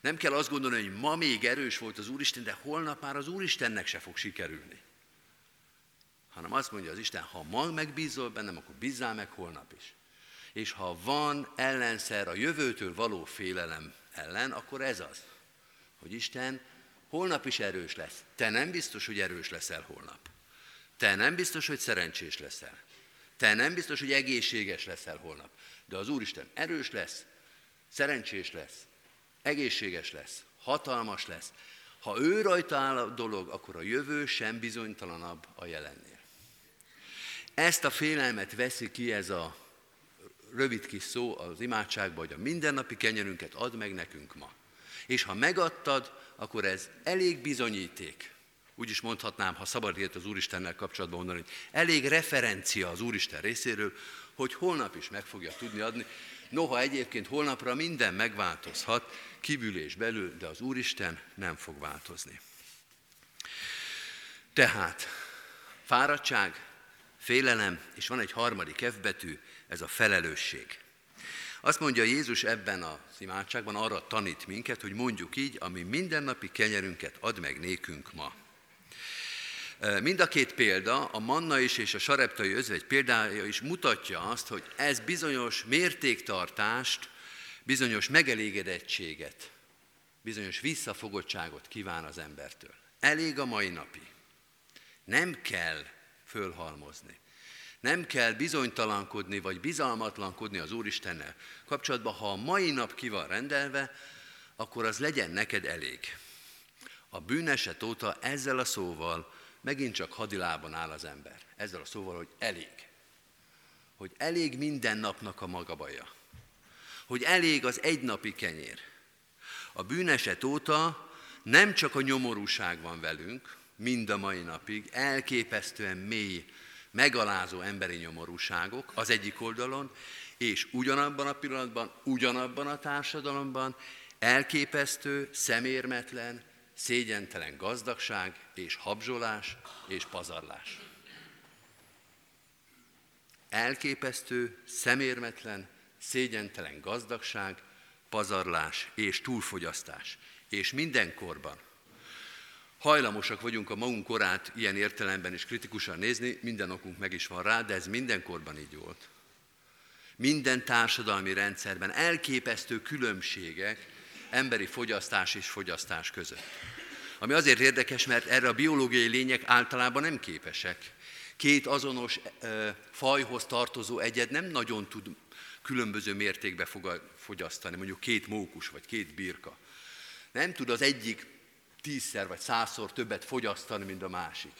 Speaker 1: Nem kell azt gondolni, hogy ma még erős volt az Úristen, de holnap már az Úristennek se fog sikerülni. Hanem azt mondja az Isten, ha ma megbízol bennem, akkor bízzál meg holnap is. És ha van ellenszer a jövőtől való félelem ellen, akkor ez az, hogy Isten holnap is erős lesz. Te nem biztos, hogy erős leszel holnap. Te nem biztos, hogy szerencsés leszel. Te nem biztos, hogy egészséges leszel holnap. De az Úristen erős lesz, szerencsés lesz, egészséges lesz, hatalmas lesz. Ha ő rajta áll a dolog, akkor a jövő sem bizonytalanabb a jelennél. Ezt a félelmet veszi ki ez a rövid kis szó az imádságban, hogy a mindennapi kenyerünket add meg nekünk ma. És ha megadtad, akkor ez elég bizonyíték. Úgy is mondhatnám, ha szabad ilyet az Úristennel kapcsolatban mondani, hogy elég referencia az Úristen részéről, hogy holnap is meg fogja tudni adni. Noha egyébként holnapra minden megváltozhat, kívül és belül, de az Úristen nem fog változni. Tehát fáradtság, félelem, és van egy harmadik F betű, ez a felelősség. Azt mondja Jézus ebben az imádságban, arra tanít minket, hogy mondjuk így, ami mindennapi kenyerünket ad meg nékünk ma. Mind a két példa, a manna is és a sareptai özvegy példája is mutatja azt, hogy ez bizonyos mértéktartást, bizonyos megelégedettséget, bizonyos visszafogottságot kíván az embertől. Elég a mai napi. Nem kell fölhalmozni. Nem kell bizonytalankodni, vagy bizalmatlankodni az Úristennel kapcsolatban. Ha a mai nap ki van rendelve, akkor az legyen neked elég. A bűneset óta ezzel a szóval megint csak hadilában áll az ember. Ezzel a szóval, hogy elég. Hogy elég minden napnak a maga baja. Hogy elég az egynapi kenyér. A bűneset óta nem csak a nyomorúság van velünk, mind a mai napig, elképesztően mély, megalázó emberi nyomorúságok az egyik oldalon, és ugyanabban a pillanatban, ugyanabban a társadalomban elképesztő, szemérmetlen, szégyentelen gazdagság és habzsolás és pazarlás. Elképesztő, szemérmetlen, szégyentelen gazdagság, pazarlás és túlfogyasztás. És mindenkorban hajlamosak vagyunk a magunk korát ilyen értelemben is kritikusan nézni, minden okunk meg is van rá, de ez mindenkorban így volt. Minden társadalmi rendszerben elképesztő különbségek emberi fogyasztás és fogyasztás között. Ami azért érdekes, mert erre a biológiai lények általában nem képesek. Két azonos e, fajhoz tartozó egyed nem nagyon tud különböző mértékbe fogyasztani, mondjuk két mókus vagy két birka. Nem tud az egyik tízszer vagy százszor többet fogyasztani, mint a másik.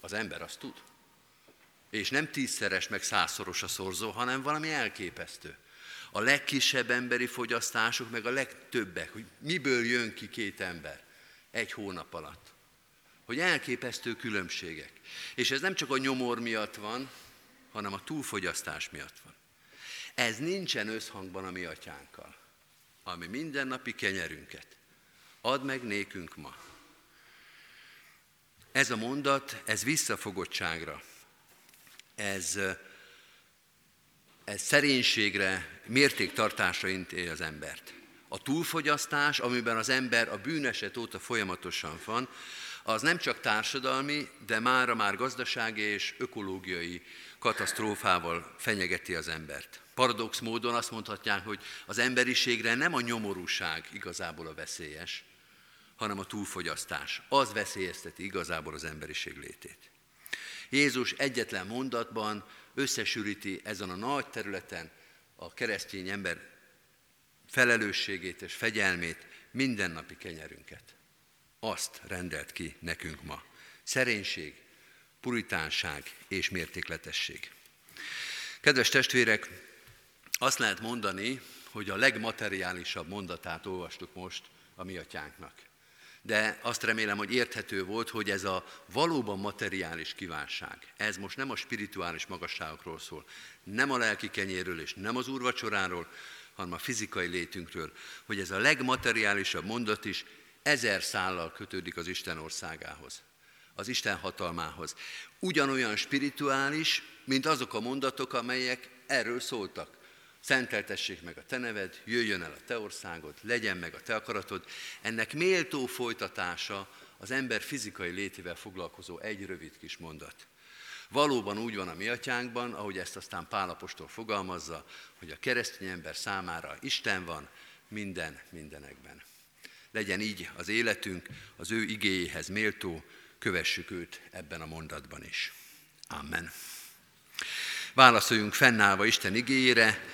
Speaker 1: Az ember azt tud. És nem tízszeres, meg százszoros a szorzó, hanem valami elképesztő. A legkisebb emberi fogyasztások, meg a legtöbbek, hogy miből jön ki két ember egy hónap alatt. Hogy elképesztő különbségek. És ez nem csak a nyomor miatt van, hanem a túlfogyasztás miatt van. Ez nincsen összhangban a mi atyánkkal, ami mindennapi kenyerünket Add meg nékünk ma. Ez a mondat, ez visszafogottságra, ez, ez szerénységre, mértéktartásra intél az embert. A túlfogyasztás, amiben az ember a bűneset óta folyamatosan van, az nem csak társadalmi, de mára már gazdasági és ökológiai katasztrófával fenyegeti az embert. Paradox módon azt mondhatják, hogy az emberiségre nem a nyomorúság igazából a veszélyes, hanem a túlfogyasztás. Az veszélyezteti igazából az emberiség létét. Jézus egyetlen mondatban összesűríti ezen a nagy területen a keresztény ember felelősségét és fegyelmét, mindennapi kenyerünket. Azt rendelt ki nekünk ma. Szerénység, puritánság és mértékletesség. Kedves testvérek, azt lehet mondani, hogy a legmateriálisabb mondatát olvastuk most a mi atyánknak de azt remélem, hogy érthető volt, hogy ez a valóban materiális kívánság, ez most nem a spirituális magasságokról szól, nem a lelki kenyéről és nem az úrvacsoráról, hanem a fizikai létünkről, hogy ez a legmateriálisabb mondat is ezer szállal kötődik az Isten országához, az Isten hatalmához. Ugyanolyan spirituális, mint azok a mondatok, amelyek erről szóltak. Szenteltessék meg a te neved, jöjjön el a te országod, legyen meg a te akaratod. Ennek méltó folytatása az ember fizikai létével foglalkozó egy rövid kis mondat. Valóban úgy van a mi atyánkban, ahogy ezt aztán Pálapostól fogalmazza, hogy a keresztény ember számára Isten van minden mindenekben. Legyen így az életünk, az ő igéjéhez méltó, kövessük őt ebben a mondatban is. Amen. Válaszoljunk fennállva Isten igényére,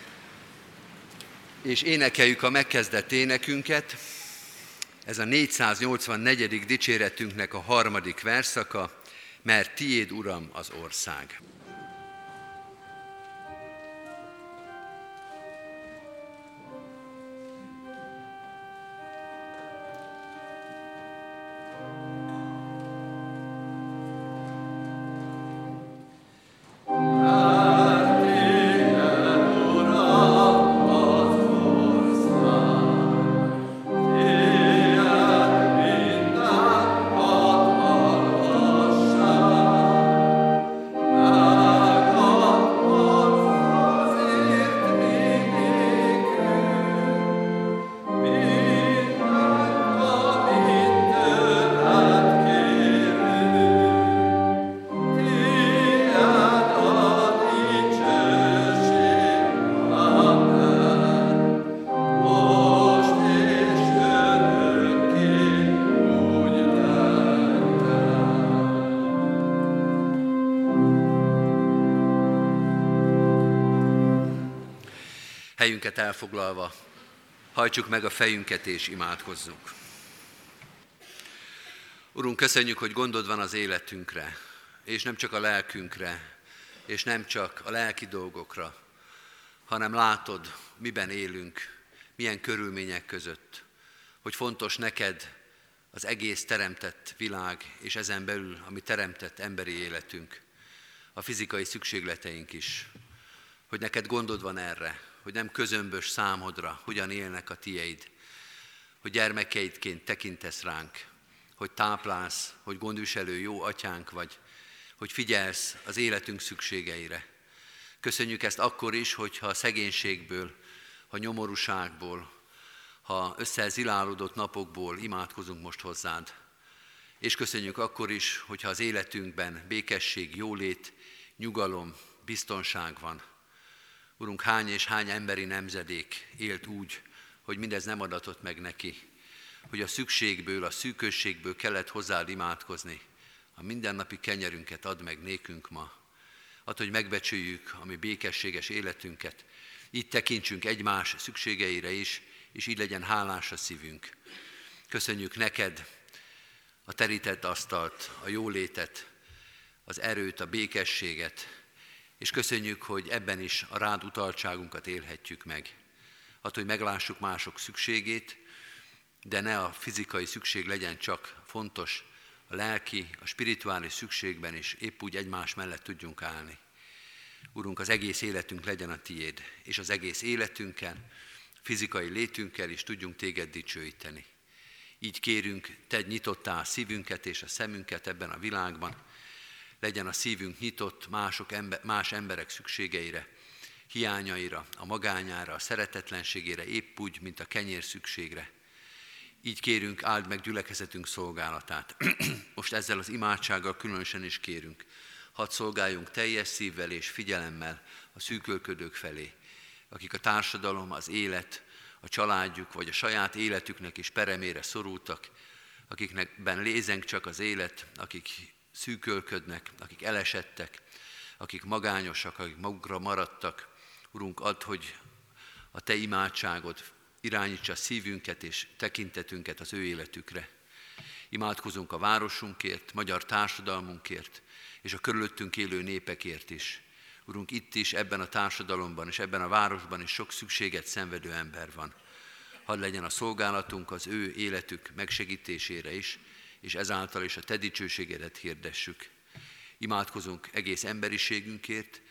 Speaker 1: és énekeljük a megkezdett énekünket. Ez a 484. dicséretünknek a harmadik verszaka, mert tiéd, Uram, az ország. Helyünket elfoglalva, hajtsuk meg a fejünket és imádkozzunk. Urunk, köszönjük, hogy gondod van az életünkre, és nem csak a lelkünkre, és nem csak a lelki dolgokra, hanem látod, miben élünk, milyen körülmények között, hogy fontos neked az egész teremtett világ, és ezen belül, ami teremtett emberi életünk, a fizikai szükségleteink is, hogy neked gondod van erre, hogy nem közömbös számodra, hogyan élnek a tieid, hogy gyermekeidként tekintesz ránk, hogy táplálsz, hogy gondviselő jó atyánk vagy, hogy figyelsz az életünk szükségeire. Köszönjük ezt akkor is, hogyha a szegénységből, ha nyomorúságból, ha összezilálódott napokból imádkozunk most hozzád. És köszönjük akkor is, hogyha az életünkben békesség, jólét, nyugalom, biztonság van. Urunk, hány és hány emberi nemzedék élt úgy, hogy mindez nem adatott meg neki, hogy a szükségből, a szűkösségből kellett hozzád imádkozni. A mindennapi kenyerünket add meg nékünk ma. Add, hogy megbecsüljük a mi békességes életünket, így tekintsünk egymás szükségeire is, és így legyen hálás a szívünk. Köszönjük neked a terített asztalt, a jólétet, az erőt, a békességet, és köszönjük, hogy ebben is a rád utaltságunkat élhetjük meg. Hát, hogy meglássuk mások szükségét, de ne a fizikai szükség legyen csak fontos, a lelki, a spirituális szükségben is épp úgy egymás mellett tudjunk állni. Urunk, az egész életünk legyen a tiéd, és az egész életünkkel, fizikai létünkkel is tudjunk téged dicsőíteni. Így kérünk, tedd nyitottá a szívünket és a szemünket ebben a világban, legyen a szívünk nyitott mások más emberek szükségeire, hiányaira, a magányára, a szeretetlenségére, épp úgy, mint a kenyér szükségre. Így kérünk, áld meg gyülekezetünk szolgálatát. Most ezzel az imádsággal különösen is kérünk. Hadd szolgáljunk teljes szívvel és figyelemmel a szűkölködők felé, akik a társadalom, az élet, a családjuk vagy a saját életüknek is peremére szorultak, akiknek lézenk csak az élet, akik szűkölködnek, akik elesettek, akik magányosak, akik magukra maradtak. Urunk, add, hogy a Te imádságod irányítsa szívünket és tekintetünket az ő életükre. Imádkozunk a városunkért, magyar társadalmunkért, és a körülöttünk élő népekért is. Urunk, itt is, ebben a társadalomban és ebben a városban is sok szükséget szenvedő ember van. Hadd legyen a szolgálatunk az ő életük megsegítésére is, és ezáltal is a Te dicsőségedet hirdessük. Imádkozunk egész emberiségünkért,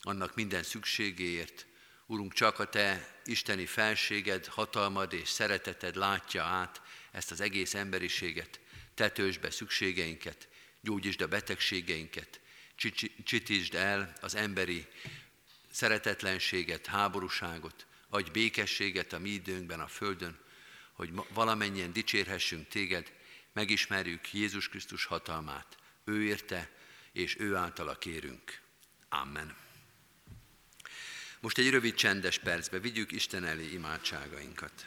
Speaker 1: annak minden szükségéért. Urunk, csak a Te isteni felséged, hatalmad és szereteted látja át ezt az egész emberiséget. Tetősd be szükségeinket, gyógyítsd a betegségeinket, csitítsd el az emberi szeretetlenséget, háborúságot, adj békességet a mi időnkben a Földön, hogy valamennyien dicsérhessünk téged, megismerjük Jézus Krisztus hatalmát. Ő érte, és ő általa kérünk. Amen. Most egy rövid csendes percbe vigyük Isten elé imádságainkat.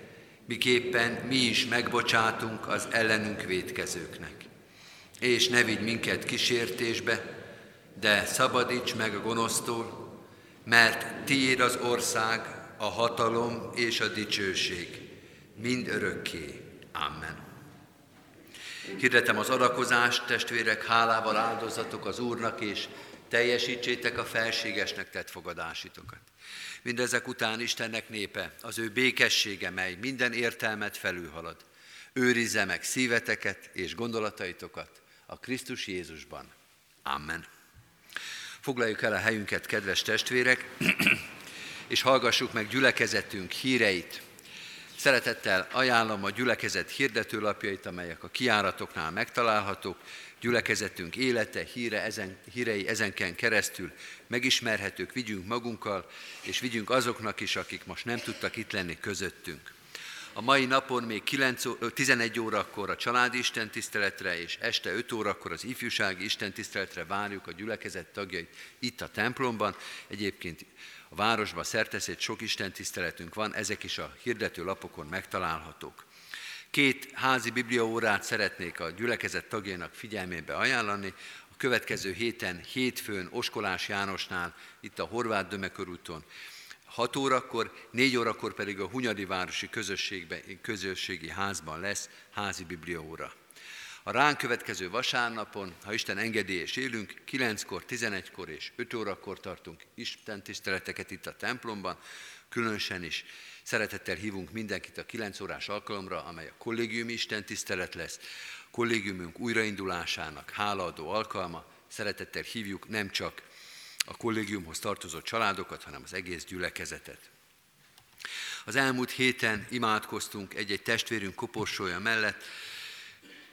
Speaker 1: miképpen mi is megbocsátunk az ellenünk védkezőknek. És ne vigy minket kísértésbe, de szabadíts meg a gonosztól, mert tiéd az ország, a hatalom és a dicsőség, mind örökké. Amen. Hirdetem az adakozást, testvérek, hálával áldozatok az Úrnak, és teljesítsétek a felségesnek tett fogadásitokat. Mindezek után Istennek népe, az ő békessége, mely minden értelmet felülhalad, őrizze meg szíveteket és gondolataitokat a Krisztus Jézusban. Amen. Foglaljuk el a helyünket, kedves testvérek, és hallgassuk meg gyülekezetünk híreit. Szeretettel ajánlom a gyülekezet hirdetőlapjait, amelyek a kiáratoknál megtalálhatók, gyülekezetünk élete, híre, ezen, hírei ezenken keresztül megismerhetők, vigyünk magunkkal, és vigyünk azoknak is, akik most nem tudtak itt lenni közöttünk. A mai napon még 9, 11 órakor a családi istentiszteletre, és este 5 órakor az ifjúsági istentiszteletre várjuk a gyülekezet tagjait itt a templomban. Egyébként a városban szerteszét sok istentiszteletünk van, ezek is a hirdető lapokon megtalálhatók. Két házi bibliaórát szeretnék a gyülekezet tagjainak figyelmébe ajánlani. A következő héten, hétfőn, Oskolás Jánosnál, itt a Horváth Dömekörúton, 6 órakor, 4 órakor pedig a Hunyadi Városi Közösségi Házban lesz házi bibliaóra. A ránk következő vasárnapon, ha Isten engedi és élünk, 9-kor, 11-kor és 5 órakor tartunk Isten tiszteleteket itt a templomban, különösen is Szeretettel hívunk mindenkit a 9 órás alkalomra, amely a kollégiumi Isten tisztelet lesz, kollégiumunk újraindulásának hálaadó alkalma. Szeretettel hívjuk nem csak a kollégiumhoz tartozó családokat, hanem az egész gyülekezetet. Az elmúlt héten imádkoztunk egy-egy testvérünk koporsója mellett,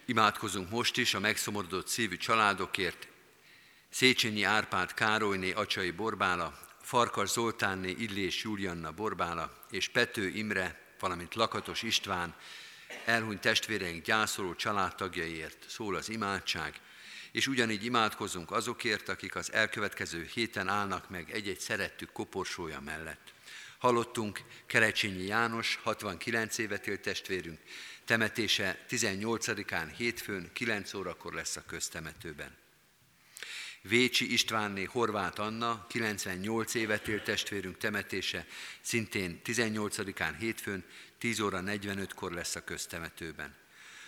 Speaker 1: imádkozunk most is a megszomorodott szívű családokért, Széchenyi Árpád Károlyné Acsai Borbála, Farkas Zoltánné Illés Julianna Borbála és Pető Imre, valamint Lakatos István, elhunyt testvéreink gyászoló családtagjaiért szól az imádság, és ugyanígy imádkozunk azokért, akik az elkövetkező héten állnak meg egy-egy szerettük koporsója mellett. Hallottunk Kerecsényi János, 69 évet élt testvérünk, temetése 18-án hétfőn 9 órakor lesz a köztemetőben. Vécsi Istvánné Horváth Anna, 98 évet élt testvérünk temetése, szintén 18-án hétfőn, 10 óra 45-kor lesz a köztemetőben.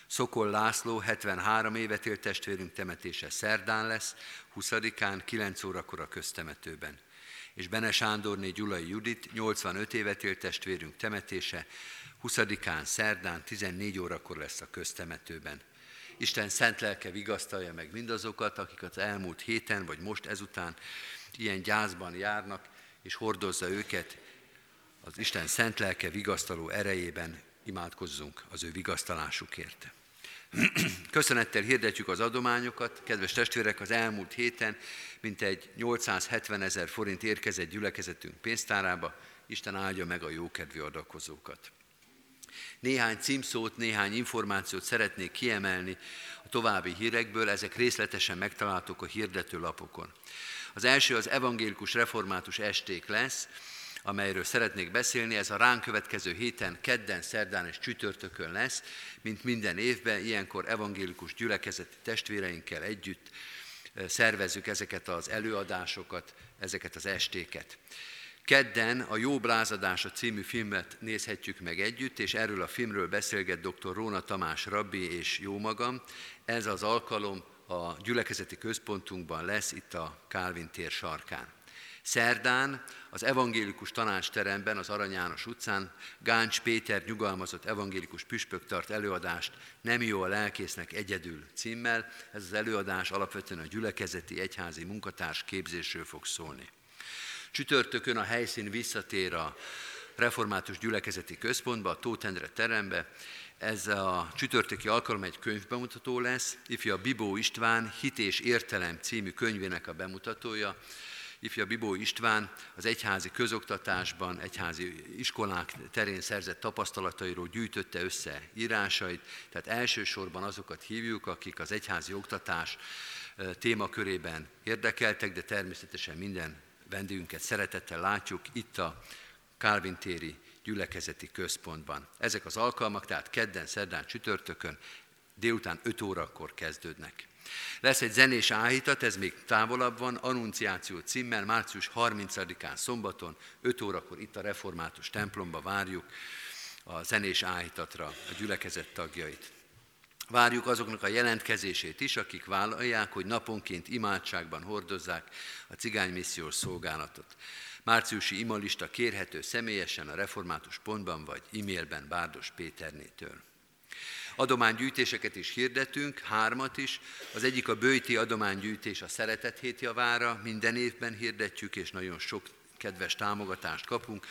Speaker 1: Szokol László, 73 évet élt testvérünk temetése szerdán lesz, 20-án, 9 órakor a köztemetőben. És Bene Sándorné Gyulai Judit, 85 évet élt testvérünk temetése, 20-án, szerdán, 14 órakor lesz a köztemetőben. Isten szent lelke vigasztalja meg mindazokat, akik az elmúlt héten, vagy most ezután ilyen gyászban járnak, és hordozza őket az Isten szent lelke vigasztaló erejében imádkozzunk az ő vigasztalásukért. Köszönettel hirdetjük az adományokat. Kedves testvérek, az elmúlt héten mintegy 870 ezer forint érkezett gyülekezetünk pénztárába. Isten áldja meg a jókedvű adakozókat. Néhány címszót, néhány információt szeretnék kiemelni a további hírekből, ezek részletesen megtalálhatók a hirdető lapokon. Az első az evangélikus református esték lesz, amelyről szeretnék beszélni. Ez a ránk következő héten, kedden, szerdán és csütörtökön lesz, mint minden évben, ilyenkor evangélikus gyülekezeti testvéreinkkel együtt szervezzük ezeket az előadásokat, ezeket az estéket. Kedden a Jó Blázadása című filmet nézhetjük meg együtt, és erről a filmről beszélget dr. Róna Tamás rabbi és jó magam. Ez az alkalom a gyülekezeti központunkban lesz, itt a Kálvin tér sarkán. Szerdán az evangélikus tanácsteremben, az Arany János utcán Gáncs Péter nyugalmazott evangélikus püspök tart előadást Nem jó a lelkésznek egyedül címmel. Ez az előadás alapvetően a gyülekezeti egyházi munkatárs képzésről fog szólni. Csütörtökön a helyszín visszatér a református gyülekezeti központba, a Tótendre terembe. Ez a csütörtöki alkalom egy könyvbemutató lesz. Ifja Bibó István Hit és Értelem című könyvének a bemutatója. Ifja Bibó István az egyházi közoktatásban, egyházi iskolák terén szerzett tapasztalatairól gyűjtötte össze írásait, tehát elsősorban azokat hívjuk, akik az egyházi oktatás témakörében érdekeltek, de természetesen minden vendégünket szeretettel látjuk itt a Kálvin téri gyülekezeti központban. Ezek az alkalmak, tehát kedden, szerdán, csütörtökön délután 5 órakor kezdődnek. Lesz egy zenés áhítat, ez még távolabb van, Annunciáció címmel, március 30-án szombaton, 5 órakor itt a református templomba várjuk a zenés áhítatra a gyülekezet tagjait. Várjuk azoknak a jelentkezését is, akik vállalják, hogy naponként imádságban hordozzák a cigánymissziós szolgálatot. Márciusi imalista kérhető személyesen a református pontban vagy e-mailben Bárdos Péternétől. Adománygyűjtéseket is hirdetünk, hármat is. Az egyik a bőti adománygyűjtés a Szeretet hét javára, minden évben hirdetjük, és nagyon sok kedves támogatást kapunk.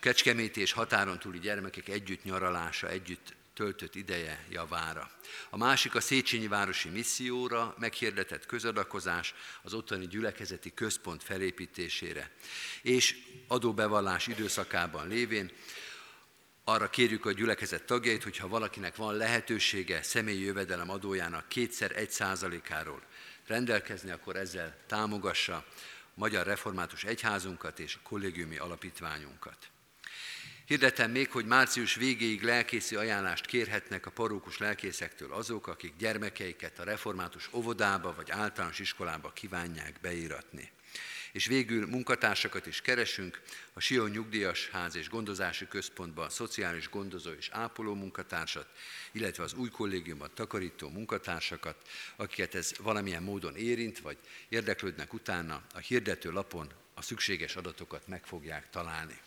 Speaker 1: Kecskeméti és határon túli gyermekek együtt nyaralása, együtt töltött ideje javára. A másik a Széchenyi Városi Misszióra meghirdetett közadakozás az ottani gyülekezeti központ felépítésére. És adóbevallás időszakában lévén arra kérjük a gyülekezet tagjait, hogy ha valakinek van lehetősége személyi jövedelem adójának kétszer egy százalékáról rendelkezni, akkor ezzel támogassa Magyar Református Egyházunkat és kollégiumi alapítványunkat. Hirdetem még, hogy március végéig lelkészi ajánlást kérhetnek a parókus lelkészektől azok, akik gyermekeiket a református óvodába vagy általános iskolába kívánják beíratni. És végül munkatársakat is keresünk, a Sion Nyugdíjas Ház és Gondozási Központban szociális gondozó és ápoló munkatársat, illetve az új kollégiumban takarító munkatársakat, akiket ez valamilyen módon érint, vagy érdeklődnek utána, a hirdető lapon a szükséges adatokat meg fogják találni.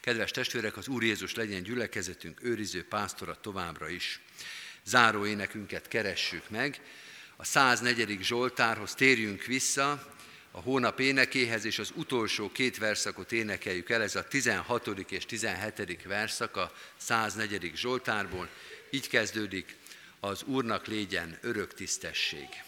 Speaker 1: Kedves testvérek, az Úr Jézus legyen gyülekezetünk őriző pásztora továbbra is. Záró énekünket keressük meg. A 104. Zsoltárhoz térjünk vissza, a hónap énekéhez, és az utolsó két verszakot énekeljük el, ez a 16. és 17. verszak a 104. Zsoltárból. Így kezdődik, az Úrnak légyen örök tisztesség.